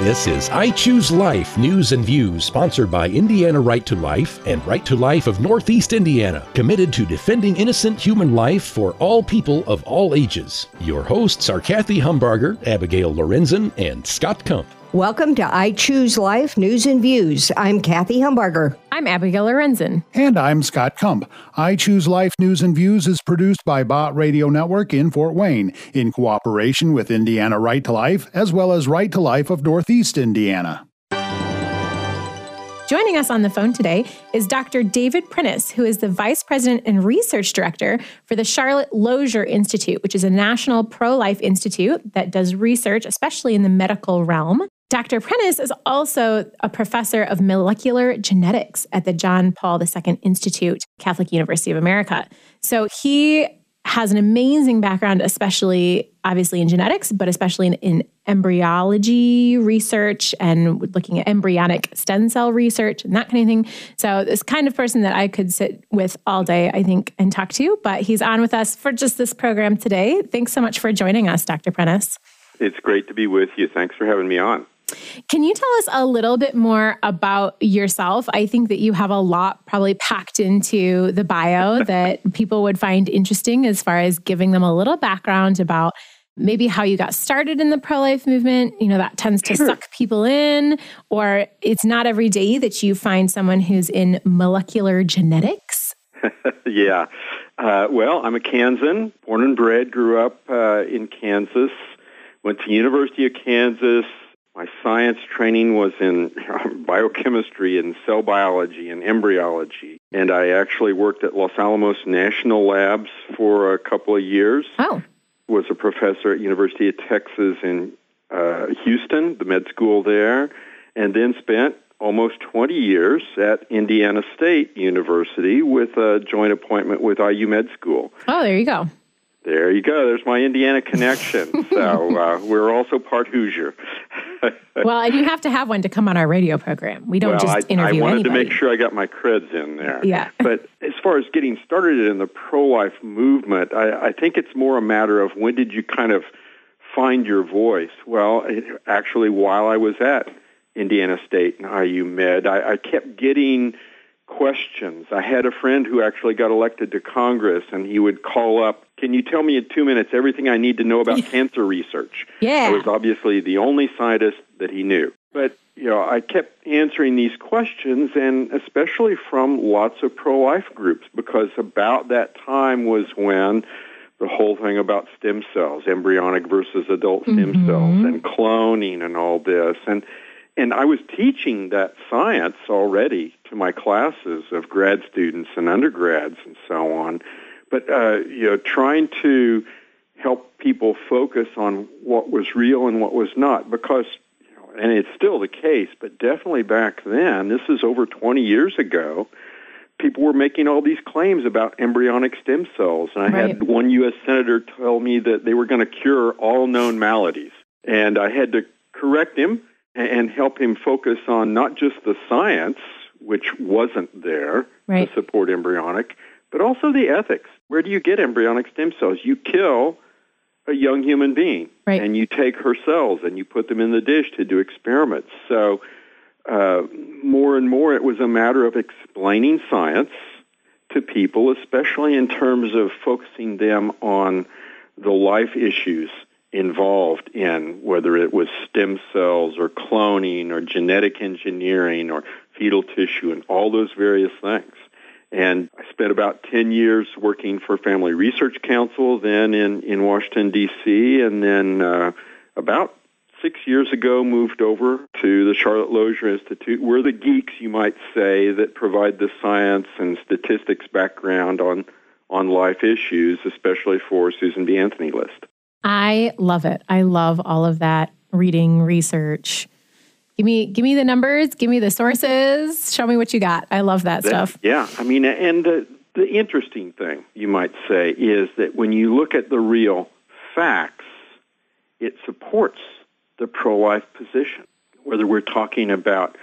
This is I Choose Life News and Views, sponsored by Indiana Right to Life and Right to Life of Northeast Indiana, committed to defending innocent human life for all people of all ages. Your hosts are Kathy Humbarger, Abigail Lorenzen, and Scott Kump. Welcome to I Choose Life News and Views. I'm Kathy Humbarger. I'm Abigail Lorenzen. And I'm Scott Kump. I Choose Life News and Views is produced by Bott Radio Network in Fort Wayne in cooperation with Indiana Right to Life as well as Right to Life of Northeast Indiana. Joining us on the phone today is Dr. David Prentice, who is the Vice President and Research Director for the Charlotte Lozier Institute, which is a national pro life institute that does research, especially in the medical realm. Dr. Prentice is also a professor of molecular genetics at the John Paul II Institute, Catholic University of America. So he has an amazing background, especially obviously in genetics, but especially in, in, embryology research and looking at embryonic stem cell research and that kind of thing. So, this kind of person that I could sit with all day, I think, and talk to. But he's on with us for just this program today. Thanks so much for joining us, Dr. Prentice. It's great to be with you. Thanks for having me on. Can you tell us a little bit more about yourself? I think that you have a lot probably packed into the bio that people would find interesting as far as giving them a little background about maybe how you got started in the pro life movement. You know, that tends to sure. suck people in, or it's not every day that you find someone who's in molecular genetics. yeah. Uh, well, I'm a Kansan, born and bred, grew up uh, in Kansas, went to University of Kansas, my science training was in biochemistry and cell biology and embryology. And I actually worked at Los Alamos National Labs for a couple of years. Oh. Was a professor at University of Texas in uh, Houston, the med school there, and then spent almost 20 years at Indiana State University with a joint appointment with IU Med School. Oh, there you go. There you go. There's my Indiana connection. so uh, we're also part Hoosier. well, and you have to have one to come on our radio program. We don't well, just interview I, I wanted anybody. to make sure I got my creds in there. Yeah. but as far as getting started in the pro-life movement, I, I think it's more a matter of when did you kind of find your voice? Well, it, actually, while I was at Indiana State and IU Med, I, I kept getting questions. I had a friend who actually got elected to Congress, and he would call up, Can you tell me in two minutes everything I need to know about cancer research? Yeah. I was obviously the only scientist that he knew. But, you know, I kept answering these questions, and especially from lots of pro life groups, because about that time was when the whole thing about stem cells, embryonic versus adult stem mm-hmm. cells, and cloning and all this. And and I was teaching that science already to my classes of grad students and undergrads and so on. But uh, you know, trying to help people focus on what was real and what was not, because you know, and it's still the case, but definitely back then, this is over 20 years ago. People were making all these claims about embryonic stem cells, and I right. had one U.S. senator tell me that they were going to cure all known maladies, and I had to correct him and help him focus on not just the science, which wasn't there right. to support embryonic, but also the ethics. Where do you get embryonic stem cells? You kill a young human being, right. and you take her cells and you put them in the dish to do experiments. So, uh, more and more, it was a matter of explaining science to people, especially in terms of focusing them on the life issues involved in, whether it was stem cells or cloning or genetic engineering or fetal tissue and all those various things. And I spent about 10 years working for Family Research Council, then in, in Washington, D.C., and then uh, about six years ago moved over to the Charlotte Lozier Institute. We're the geeks, you might say, that provide the science and statistics background on, on life issues, especially for Susan B. Anthony List. I love it. I love all of that reading, research. Give me give me the numbers, give me the sources, show me what you got. I love that, that stuff. Yeah, I mean and the the interesting thing, you might say, is that when you look at the real facts, it supports the pro-life position. Whether we're talking about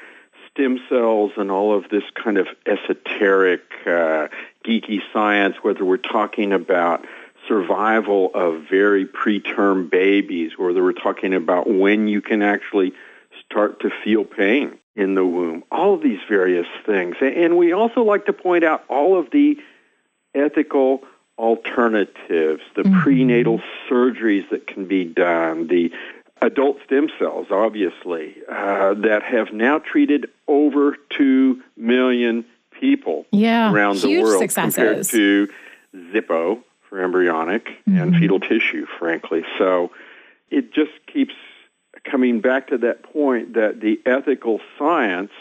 stem cells and all of this kind of esoteric, uh, geeky science, whether we're talking about survival of very preterm babies, where they were talking about when you can actually start to feel pain in the womb. All of these various things. And we also like to point out all of the ethical alternatives, the mm-hmm. prenatal surgeries that can be done, the adult stem cells, obviously, uh, that have now treated over 2 million people yeah, around the world successes. compared to Zippo for embryonic mm-hmm. and fetal tissue, frankly. So it just keeps coming back to that point that the ethical science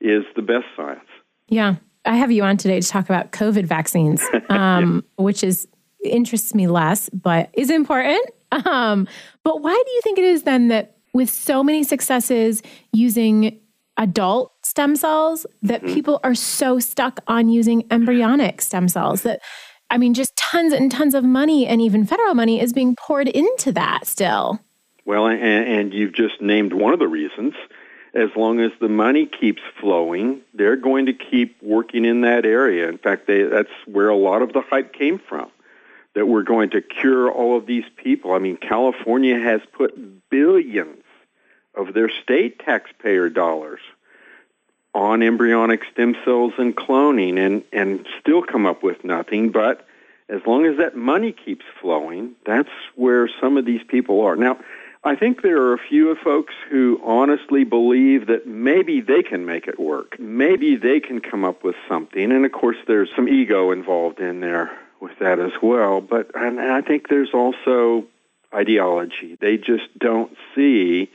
is the best science. Yeah. I have you on today to talk about COVID vaccines, um, yeah. which is interests me less, but is important. Um, but why do you think it is then that with so many successes using adult stem cells, that mm-hmm. people are so stuck on using embryonic stem cells? That I mean, just tons and tons of money and even federal money is being poured into that still. Well, and, and you've just named one of the reasons as long as the money keeps flowing, they're going to keep working in that area. In fact, they, that's where a lot of the hype came from, that we're going to cure all of these people. I mean, California has put billions of their state taxpayer dollars on embryonic stem cells and cloning and, and still come up with nothing. But as long as that money keeps flowing, that's where some of these people are. Now, I think there are a few of folks who honestly believe that maybe they can make it work. Maybe they can come up with something. And of course, there's some ego involved in there with that as well. But and I think there's also ideology. They just don't see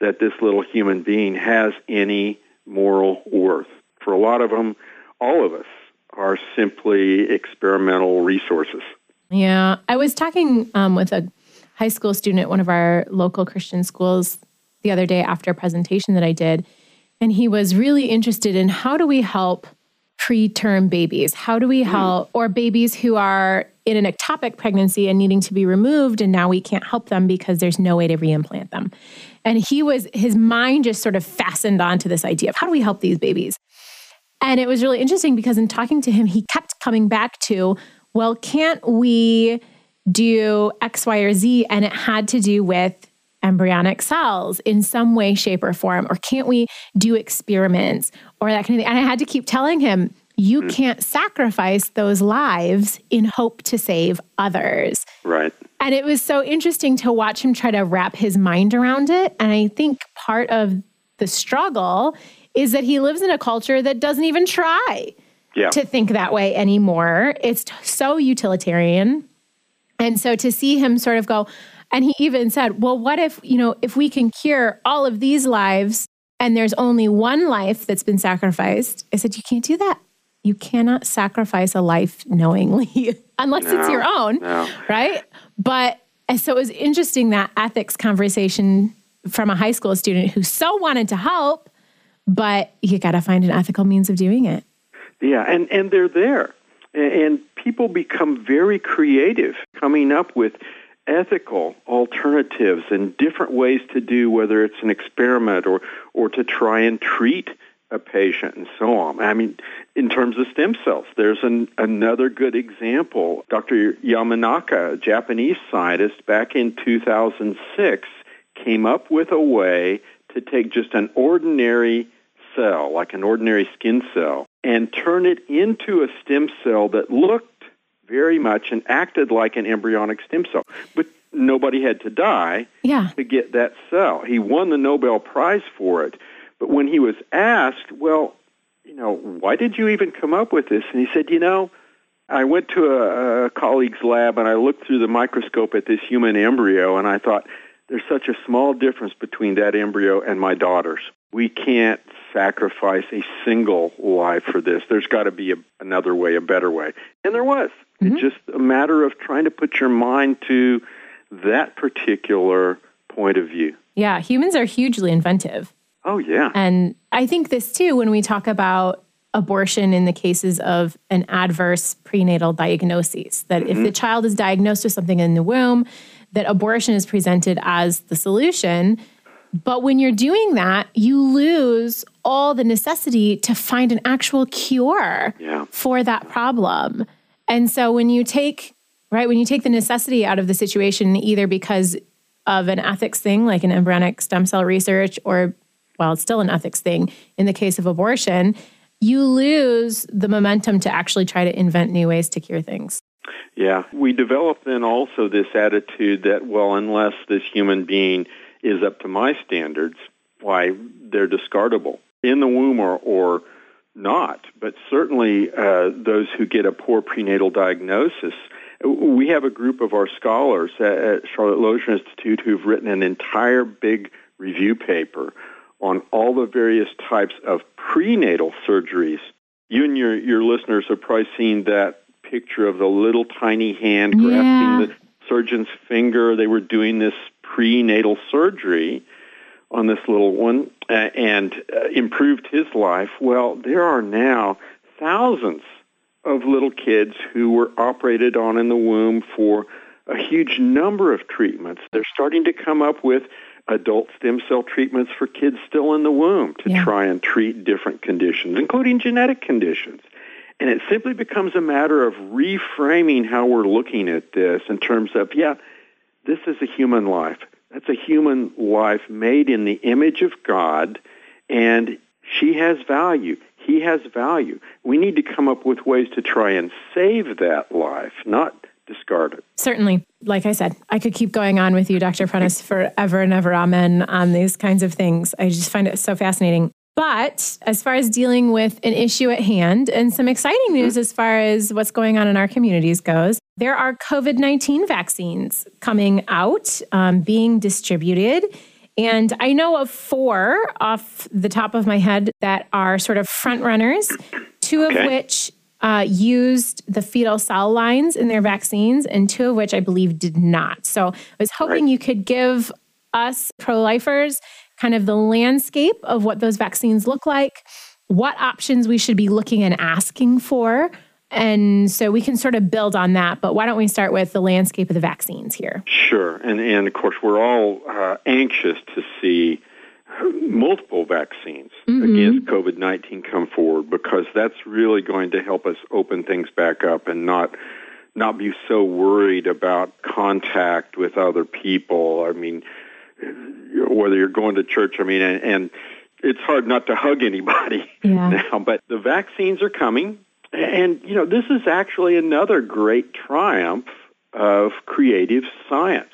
that this little human being has any moral worth. For a lot of them, all of us are simply experimental resources. Yeah. I was talking um, with a high school student at one of our local Christian schools the other day after a presentation that I did. And he was really interested in how do we help preterm babies? How do we mm. help, or babies who are in an ectopic pregnancy and needing to be removed, and now we can't help them because there's no way to reimplant them. And he was, his mind just sort of fastened onto this idea of how do we help these babies? And it was really interesting because in talking to him, he kept coming back to, well, can't we do X, Y, or Z, and it had to do with embryonic cells in some way, shape, or form? Or can't we do experiments or that kind of thing? And I had to keep telling him, you mm. can't sacrifice those lives in hope to save others. Right. And it was so interesting to watch him try to wrap his mind around it. And I think part of the struggle is that he lives in a culture that doesn't even try yeah. to think that way anymore. It's so utilitarian. And so to see him sort of go, and he even said, well, what if, you know, if we can cure all of these lives and there's only one life that's been sacrificed? I said, you can't do that. You cannot sacrifice a life knowingly unless no, it's your own, no. right? But so it was interesting that ethics conversation from a high school student who so wanted to help, but you got to find an ethical means of doing it. Yeah, and, and they're there. And people become very creative coming up with ethical alternatives and different ways to do whether it's an experiment or, or to try and treat a patient and so on. I mean, in terms of stem cells, there's an, another good example. Dr. Yamanaka, a Japanese scientist, back in 2006, came up with a way to take just an ordinary cell, like an ordinary skin cell, and turn it into a stem cell that looked very much and acted like an embryonic stem cell. But nobody had to die yeah. to get that cell. He won the Nobel Prize for it. But when he was asked, well, you know, why did you even come up with this? And he said, you know, I went to a, a colleague's lab and I looked through the microscope at this human embryo and I thought, there's such a small difference between that embryo and my daughter's. We can't sacrifice a single life for this. There's got to be a, another way, a better way. And there was. Mm-hmm. It's just a matter of trying to put your mind to that particular point of view. Yeah, humans are hugely inventive. Oh, yeah. And I think this too, when we talk about abortion in the cases of an adverse prenatal diagnosis, that mm-hmm. if the child is diagnosed with something in the womb, that abortion is presented as the solution. But when you're doing that, you lose all the necessity to find an actual cure yeah. for that problem. And so when you take, right, when you take the necessity out of the situation, either because of an ethics thing, like an embryonic stem cell research, or, well, it's still an ethics thing in the case of abortion, you lose the momentum to actually try to invent new ways to cure things. Yeah. We develop then also this attitude that, well, unless this human being is up to my standards, why, they're discardable in the womb or, or not. But certainly uh, those who get a poor prenatal diagnosis, we have a group of our scholars at Charlotte Lozier Institute who've written an entire big review paper on all the various types of prenatal surgeries. You and your, your listeners have probably seen that picture of the little tiny hand grasping the surgeon's finger. They were doing this prenatal surgery on this little one uh, and uh, improved his life. Well, there are now thousands of little kids who were operated on in the womb for a huge number of treatments. They're starting to come up with adult stem cell treatments for kids still in the womb to yeah. try and treat different conditions, including genetic conditions. And it simply becomes a matter of reframing how we're looking at this in terms of, yeah, this is a human life. That's a human life made in the image of God, and she has value. He has value. We need to come up with ways to try and save that life, not discard it. Certainly. Like I said, I could keep going on with you, Dr. Prentice, forever and ever. Amen on these kinds of things. I just find it so fascinating. But as far as dealing with an issue at hand and some exciting mm-hmm. news as far as what's going on in our communities goes, there are COVID 19 vaccines coming out, um, being distributed. And I know of four off the top of my head that are sort of front runners, two okay. of which uh, used the fetal cell lines in their vaccines, and two of which I believe did not. So I was hoping right. you could give us pro lifers kind of the landscape of what those vaccines look like, what options we should be looking and asking for. And so we can sort of build on that. But why don't we start with the landscape of the vaccines here? Sure. And, and of course, we're all uh, anxious to see multiple vaccines mm-hmm. against COVID 19 come forward because that's really going to help us open things back up and not not be so worried about contact with other people. I mean, whether you're going to church. I mean, and, and it's hard not to hug anybody yeah. now. But the vaccines are coming, and you know this is actually another great triumph of creative science.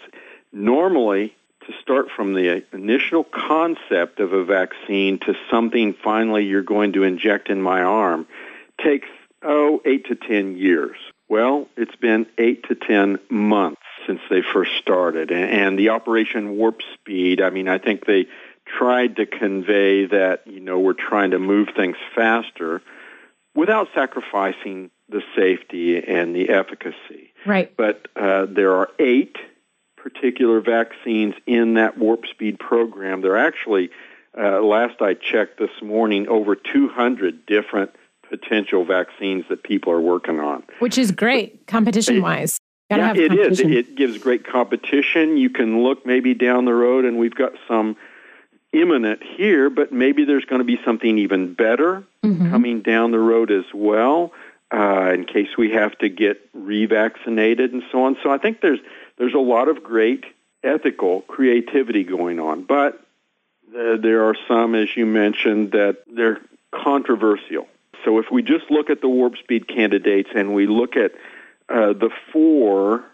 Normally, to start from the initial concept of a vaccine to something finally you're going to inject in my arm takes oh eight to ten years. Well, it's been eight to ten months since they first started. And the Operation Warp Speed, I mean, I think they tried to convey that, you know, we're trying to move things faster without sacrificing the safety and the efficacy. Right. But uh, there are eight particular vaccines in that Warp Speed program. There are actually, uh, last I checked this morning, over 200 different potential vaccines that people are working on. Which is great, competition wise. Yeah, it is. It gives great competition. You can look maybe down the road, and we've got some imminent here, but maybe there's going to be something even better mm-hmm. coming down the road as well, uh, in case we have to get revaccinated and so on. So I think there's there's a lot of great ethical creativity going on, but there are some, as you mentioned, that they're controversial. So if we just look at the warp speed candidates and we look at uh, the four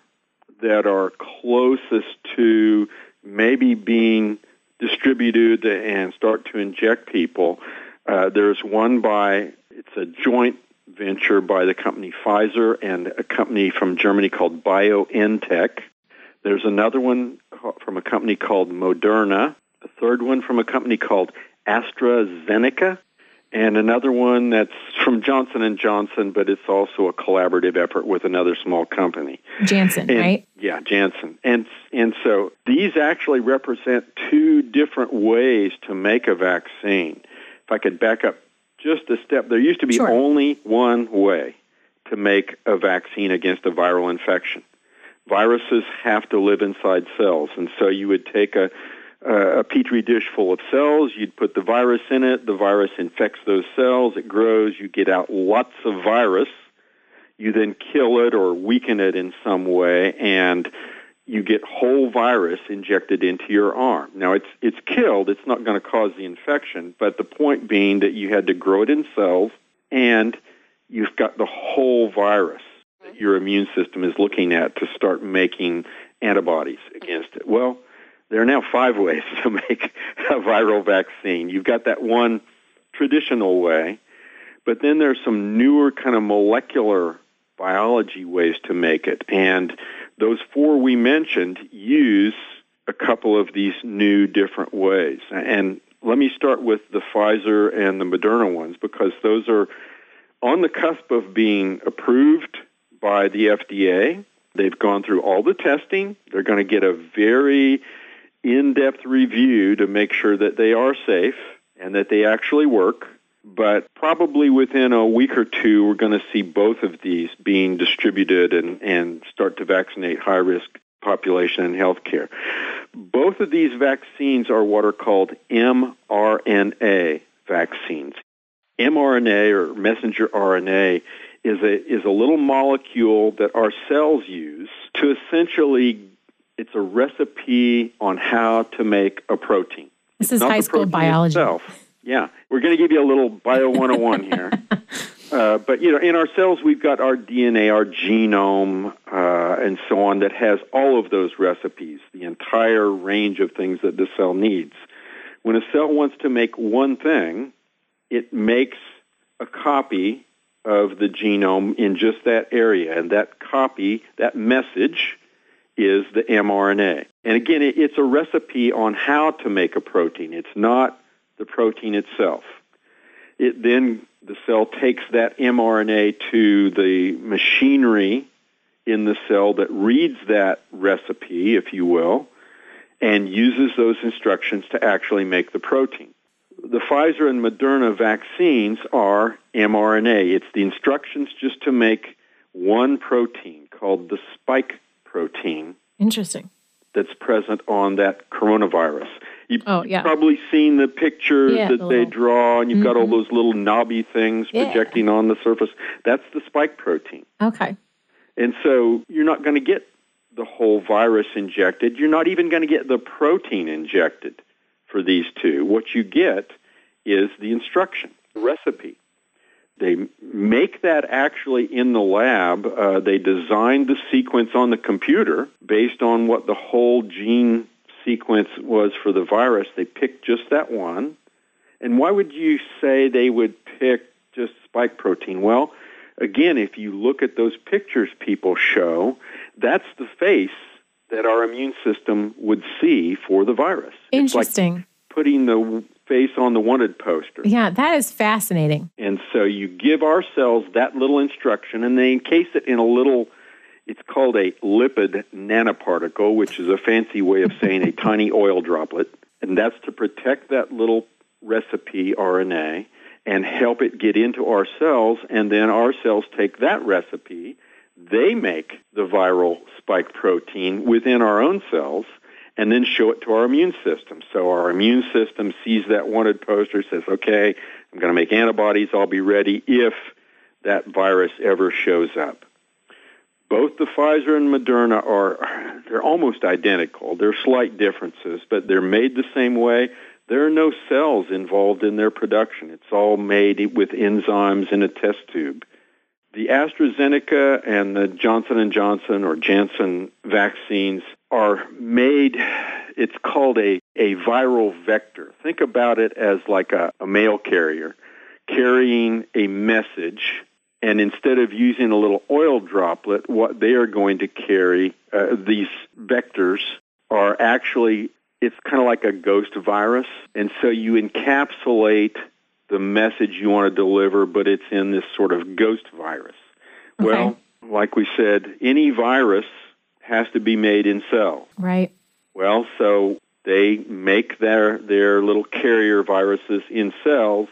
that are closest to maybe being distributed and start to inject people. Uh, there's one by, it's a joint venture by the company Pfizer and a company from Germany called BioNTech. There's another one from a company called Moderna, a third one from a company called AstraZeneca, and another one that's from Johnson and Johnson, but it's also a collaborative effort with another small company. Janssen, and, right? Yeah, Janssen. And and so these actually represent two different ways to make a vaccine. If I could back up just a step, there used to be sure. only one way to make a vaccine against a viral infection. Viruses have to live inside cells, and so you would take a a petri dish full of cells. You'd put the virus in it. The virus infects those cells. It grows. You get out lots of virus. You then kill it or weaken it in some way, and you get whole virus injected into your arm. Now it's it's killed, it's not going to cause the infection, but the point being that you had to grow it in cells and you've got the whole virus that your immune system is looking at to start making antibodies against it. Well, there are now five ways to make a viral vaccine. You've got that one traditional way, but then there's some newer kind of molecular biology ways to make it. And those four we mentioned use a couple of these new different ways. And let me start with the Pfizer and the Moderna ones because those are on the cusp of being approved by the FDA. They've gone through all the testing. They're going to get a very in depth review to make sure that they are safe and that they actually work. But probably within a week or two, we're going to see both of these being distributed and, and start to vaccinate high risk population and healthcare. Both of these vaccines are what are called mRNA vaccines. mRNA or messenger RNA is a is a little molecule that our cells use to essentially it's a recipe on how to make a protein. This is high school biology. Itself. Yeah, we're going to give you a little bio 101 here. Uh, but you know, in our cells, we've got our DNA, our genome, uh, and so on that has all of those recipes, the entire range of things that the cell needs. When a cell wants to make one thing, it makes a copy of the genome in just that area, and that copy, that message, is the mRNA. And again, it's a recipe on how to make a protein. It's not the protein itself. It then the cell takes that mRNA to the machinery in the cell that reads that recipe, if you will, and uses those instructions to actually make the protein. The Pfizer and Moderna vaccines are mRNA. It's the instructions just to make one protein called the spike protein. Interesting. That's present on that coronavirus. You've oh, yeah. probably seen the pictures yeah, that the they little, draw, and you've mm-hmm. got all those little knobby things yeah. projecting on the surface. That's the spike protein. Okay. And so you're not going to get the whole virus injected. You're not even going to get the protein injected for these two. What you get is the instruction, the recipe. They make that actually in the lab. Uh, they designed the sequence on the computer based on what the whole gene sequence was for the virus. They picked just that one. And why would you say they would pick just spike protein? Well, again, if you look at those pictures people show, that's the face that our immune system would see for the virus. Interesting. Like putting the face on the wanted poster. Yeah, that is fascinating. And so you give our cells that little instruction and they encase it in a little it's called a lipid nanoparticle, which is a fancy way of saying a tiny oil droplet. And that's to protect that little recipe RNA and help it get into our cells. And then our cells take that recipe, they make the viral spike protein within our own cells, and then show it to our immune system. So our immune system sees that wanted poster, says, okay, I'm going to make antibodies, I'll be ready if that virus ever shows up. Both the Pfizer and Moderna are they're almost identical. There are slight differences, but they're made the same way. There are no cells involved in their production. It's all made with enzymes in a test tube. The AstraZeneca and the Johnson & Johnson or Janssen vaccines are made it's called a, a viral vector. Think about it as like a, a mail carrier carrying a message and instead of using a little oil droplet, what they are going to carry, uh, these vectors are actually, it's kind of like a ghost virus. And so you encapsulate the message you want to deliver, but it's in this sort of ghost virus. Okay. Well, like we said, any virus has to be made in cell. Right. Well, so they make their their little carrier viruses in cells,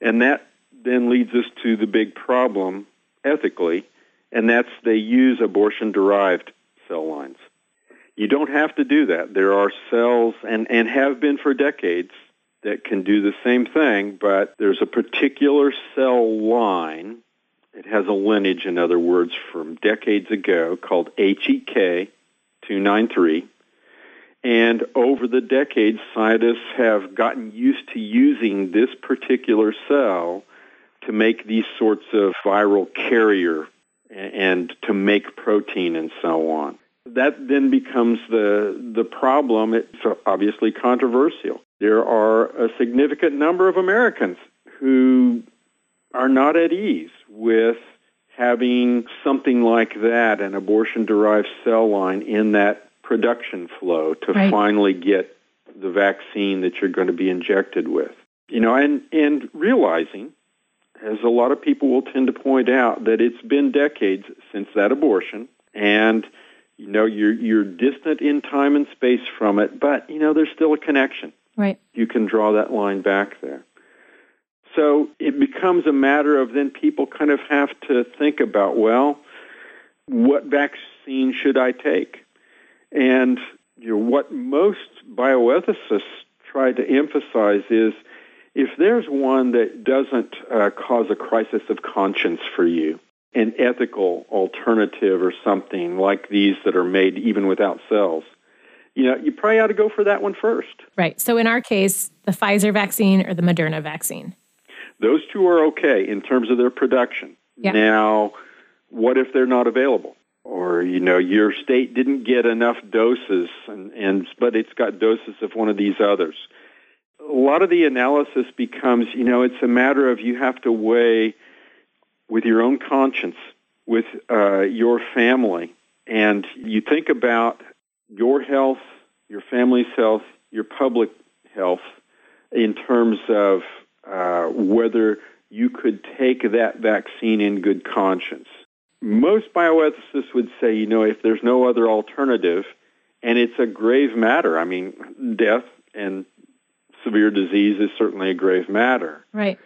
and that then leads us to the big problem ethically, and that's they use abortion-derived cell lines. You don't have to do that. There are cells, and, and have been for decades, that can do the same thing, but there's a particular cell line. It has a lineage, in other words, from decades ago called HEK 293. And over the decades, scientists have gotten used to using this particular cell to make these sorts of viral carrier and to make protein and so on. That then becomes the, the problem. It's obviously controversial. There are a significant number of Americans who are not at ease with having something like that, an abortion derived cell line, in that production flow to right. finally get the vaccine that you're going to be injected with. You know, and, and realizing, as a lot of people will tend to point out, that it's been decades since that abortion, and you know you're you're distant in time and space from it, but you know there's still a connection. Right. You can draw that line back there. So it becomes a matter of then people kind of have to think about, well, what vaccine should I take? And you know, what most bioethicists try to emphasize is if there's one that doesn't uh, cause a crisis of conscience for you, an ethical alternative or something like these that are made even without cells, you know, you probably ought to go for that one first. Right. So in our case, the Pfizer vaccine or the Moderna vaccine. Those two are okay in terms of their production. Yeah. Now, what if they're not available? Or, you know, your state didn't get enough doses, and, and but it's got doses of one of these others. A lot of the analysis becomes, you know, it's a matter of you have to weigh with your own conscience, with uh, your family, and you think about your health, your family's health, your public health in terms of uh, whether you could take that vaccine in good conscience. Most bioethicists would say, you know, if there's no other alternative, and it's a grave matter. I mean, death and severe disease is certainly a grave matter. Right.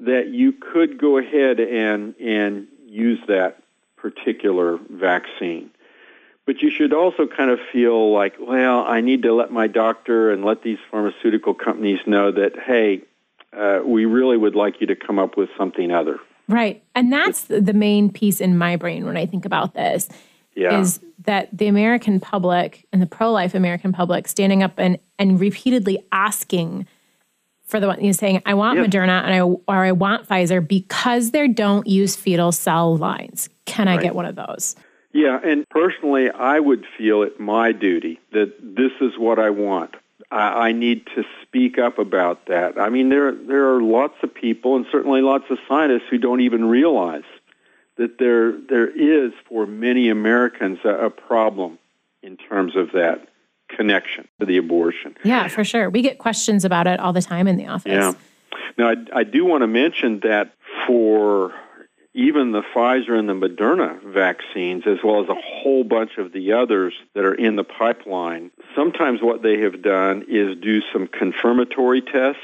That you could go ahead and and use that particular vaccine. But you should also kind of feel like, well, I need to let my doctor and let these pharmaceutical companies know that, hey, uh, we really would like you to come up with something other. Right. And that's the main piece in my brain when I think about this. Yeah. Is that the American public and the pro life American public standing up and, and repeatedly asking for the one you know, saying, I want yep. Moderna and I or I want Pfizer because they don't use fetal cell lines. Can I get one of those? Yeah, and personally I would feel it my duty that this is what I want. I, I need to speak up about that. I mean, there there are lots of people, and certainly lots of scientists, who don't even realize that there there is for many Americans a, a problem in terms of that connection to the abortion. Yeah, for sure. We get questions about it all the time in the office. Yeah. Now, I, I do want to mention that for even the Pfizer and the Moderna vaccines, as well as a whole bunch of the others that are in the pipeline, sometimes what they have done is do some confirmatory tests.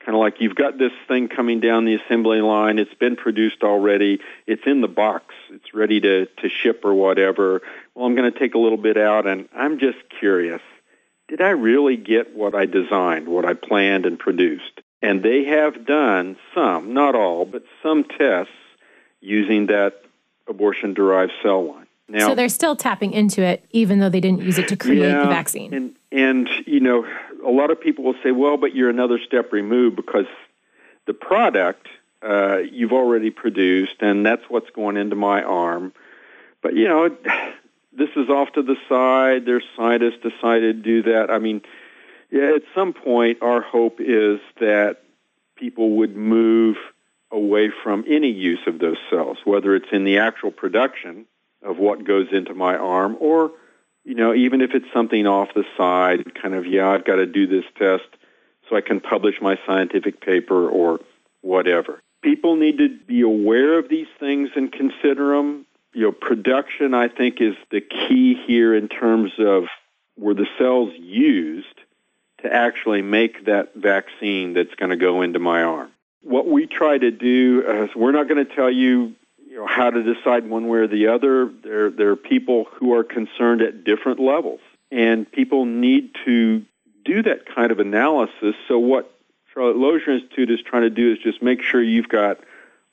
Kind of like you've got this thing coming down the assembly line, it's been produced already, it's in the box, it's ready to, to ship or whatever. Well, I'm going to take a little bit out, and I'm just curious did I really get what I designed, what I planned and produced? And they have done some, not all, but some tests using that abortion derived cell line. Now, so they're still tapping into it, even though they didn't use it to create yeah, the vaccine. And, and, you know, a lot of people will say, well, but you're another step removed because the product uh, you've already produced, and that's what's going into my arm. But, you know, this is off to the side. Their scientists decided to do that. I mean, yeah, at some point, our hope is that people would move – away from any use of those cells, whether it's in the actual production of what goes into my arm or, you know, even if it's something off the side, kind of, yeah, I've got to do this test so I can publish my scientific paper or whatever. People need to be aware of these things and consider them. You know, production, I think, is the key here in terms of were the cells used to actually make that vaccine that's going to go into my arm what we try to do is we're not going to tell you, you know, how to decide one way or the other. There, there are people who are concerned at different levels, and people need to do that kind of analysis. So what Charlotte Lozier Institute is trying to do is just make sure you've got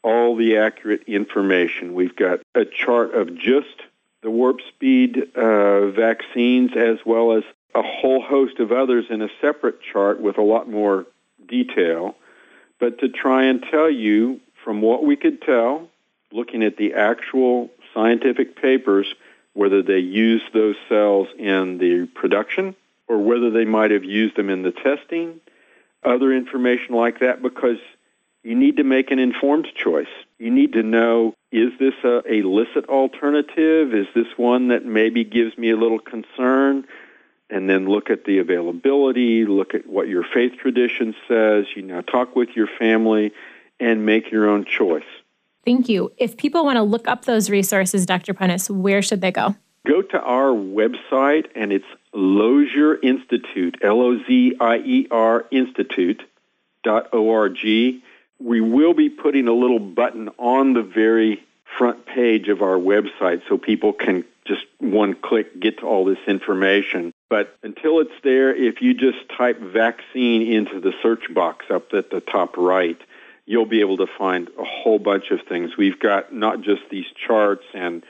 all the accurate information. We've got a chart of just the warp speed uh, vaccines as well as a whole host of others in a separate chart with a lot more detail, but to try and tell you from what we could tell, looking at the actual scientific papers, whether they use those cells in the production or whether they might have used them in the testing, other information like that, because you need to make an informed choice. You need to know is this a, a licit alternative? Is this one that maybe gives me a little concern? And then look at the availability, look at what your faith tradition says, you know, talk with your family and make your own choice. Thank you. If people want to look up those resources, Dr. Prentice, where should they go? Go to our website, and it's Lozier Institute, L O Z I E R Institute dot O R G. We will be putting a little button on the very front page of our website so people can just one click get to all this information. But until it's there, if you just type vaccine into the search box up at the top right, you'll be able to find a whole bunch of things. We've got not just these charts and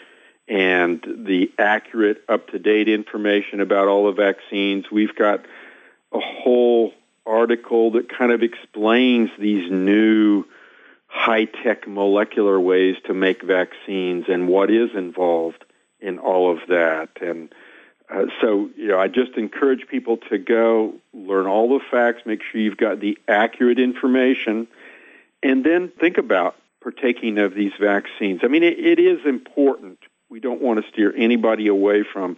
and the accurate, up-to-date information about all the vaccines. We've got a whole article that kind of explains these new high-tech molecular ways to make vaccines and what is involved in all of that. And uh, so, you know, I just encourage people to go learn all the facts, make sure you've got the accurate information, and then think about partaking of these vaccines. I mean, it, it is important we don't want to steer anybody away from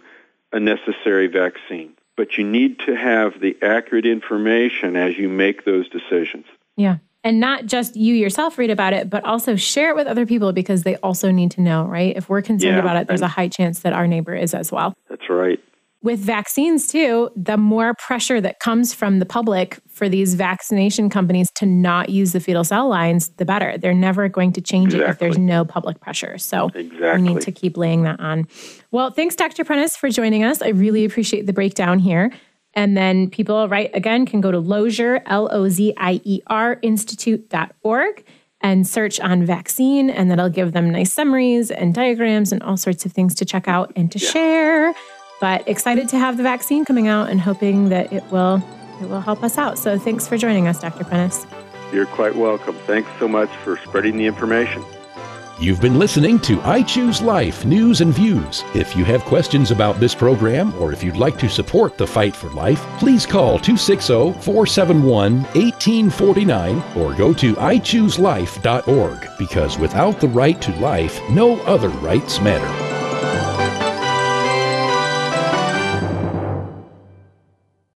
a necessary vaccine. But you need to have the accurate information as you make those decisions. Yeah. And not just you yourself read about it, but also share it with other people because they also need to know, right? If we're concerned yeah, about it, there's a high chance that our neighbor is as well. That's right with vaccines too, the more pressure that comes from the public for these vaccination companies to not use the fetal cell lines, the better. They're never going to change exactly. it if there's no public pressure. So exactly. we need to keep laying that on. Well, thanks, Dr. Prentice, for joining us. I really appreciate the breakdown here. And then people, right, again, can go to Lozier, L O Z I E R, institute.org and search on vaccine, and that'll give them nice summaries and diagrams and all sorts of things to check out and to yeah. share. But excited to have the vaccine coming out and hoping that it will it will help us out. So thanks for joining us, Dr. Prentice. You're quite welcome. Thanks so much for spreading the information. You've been listening to I Choose Life News and Views. If you have questions about this program or if you'd like to support the fight for life, please call 260 471 1849 or go to ichooselife.org because without the right to life, no other rights matter.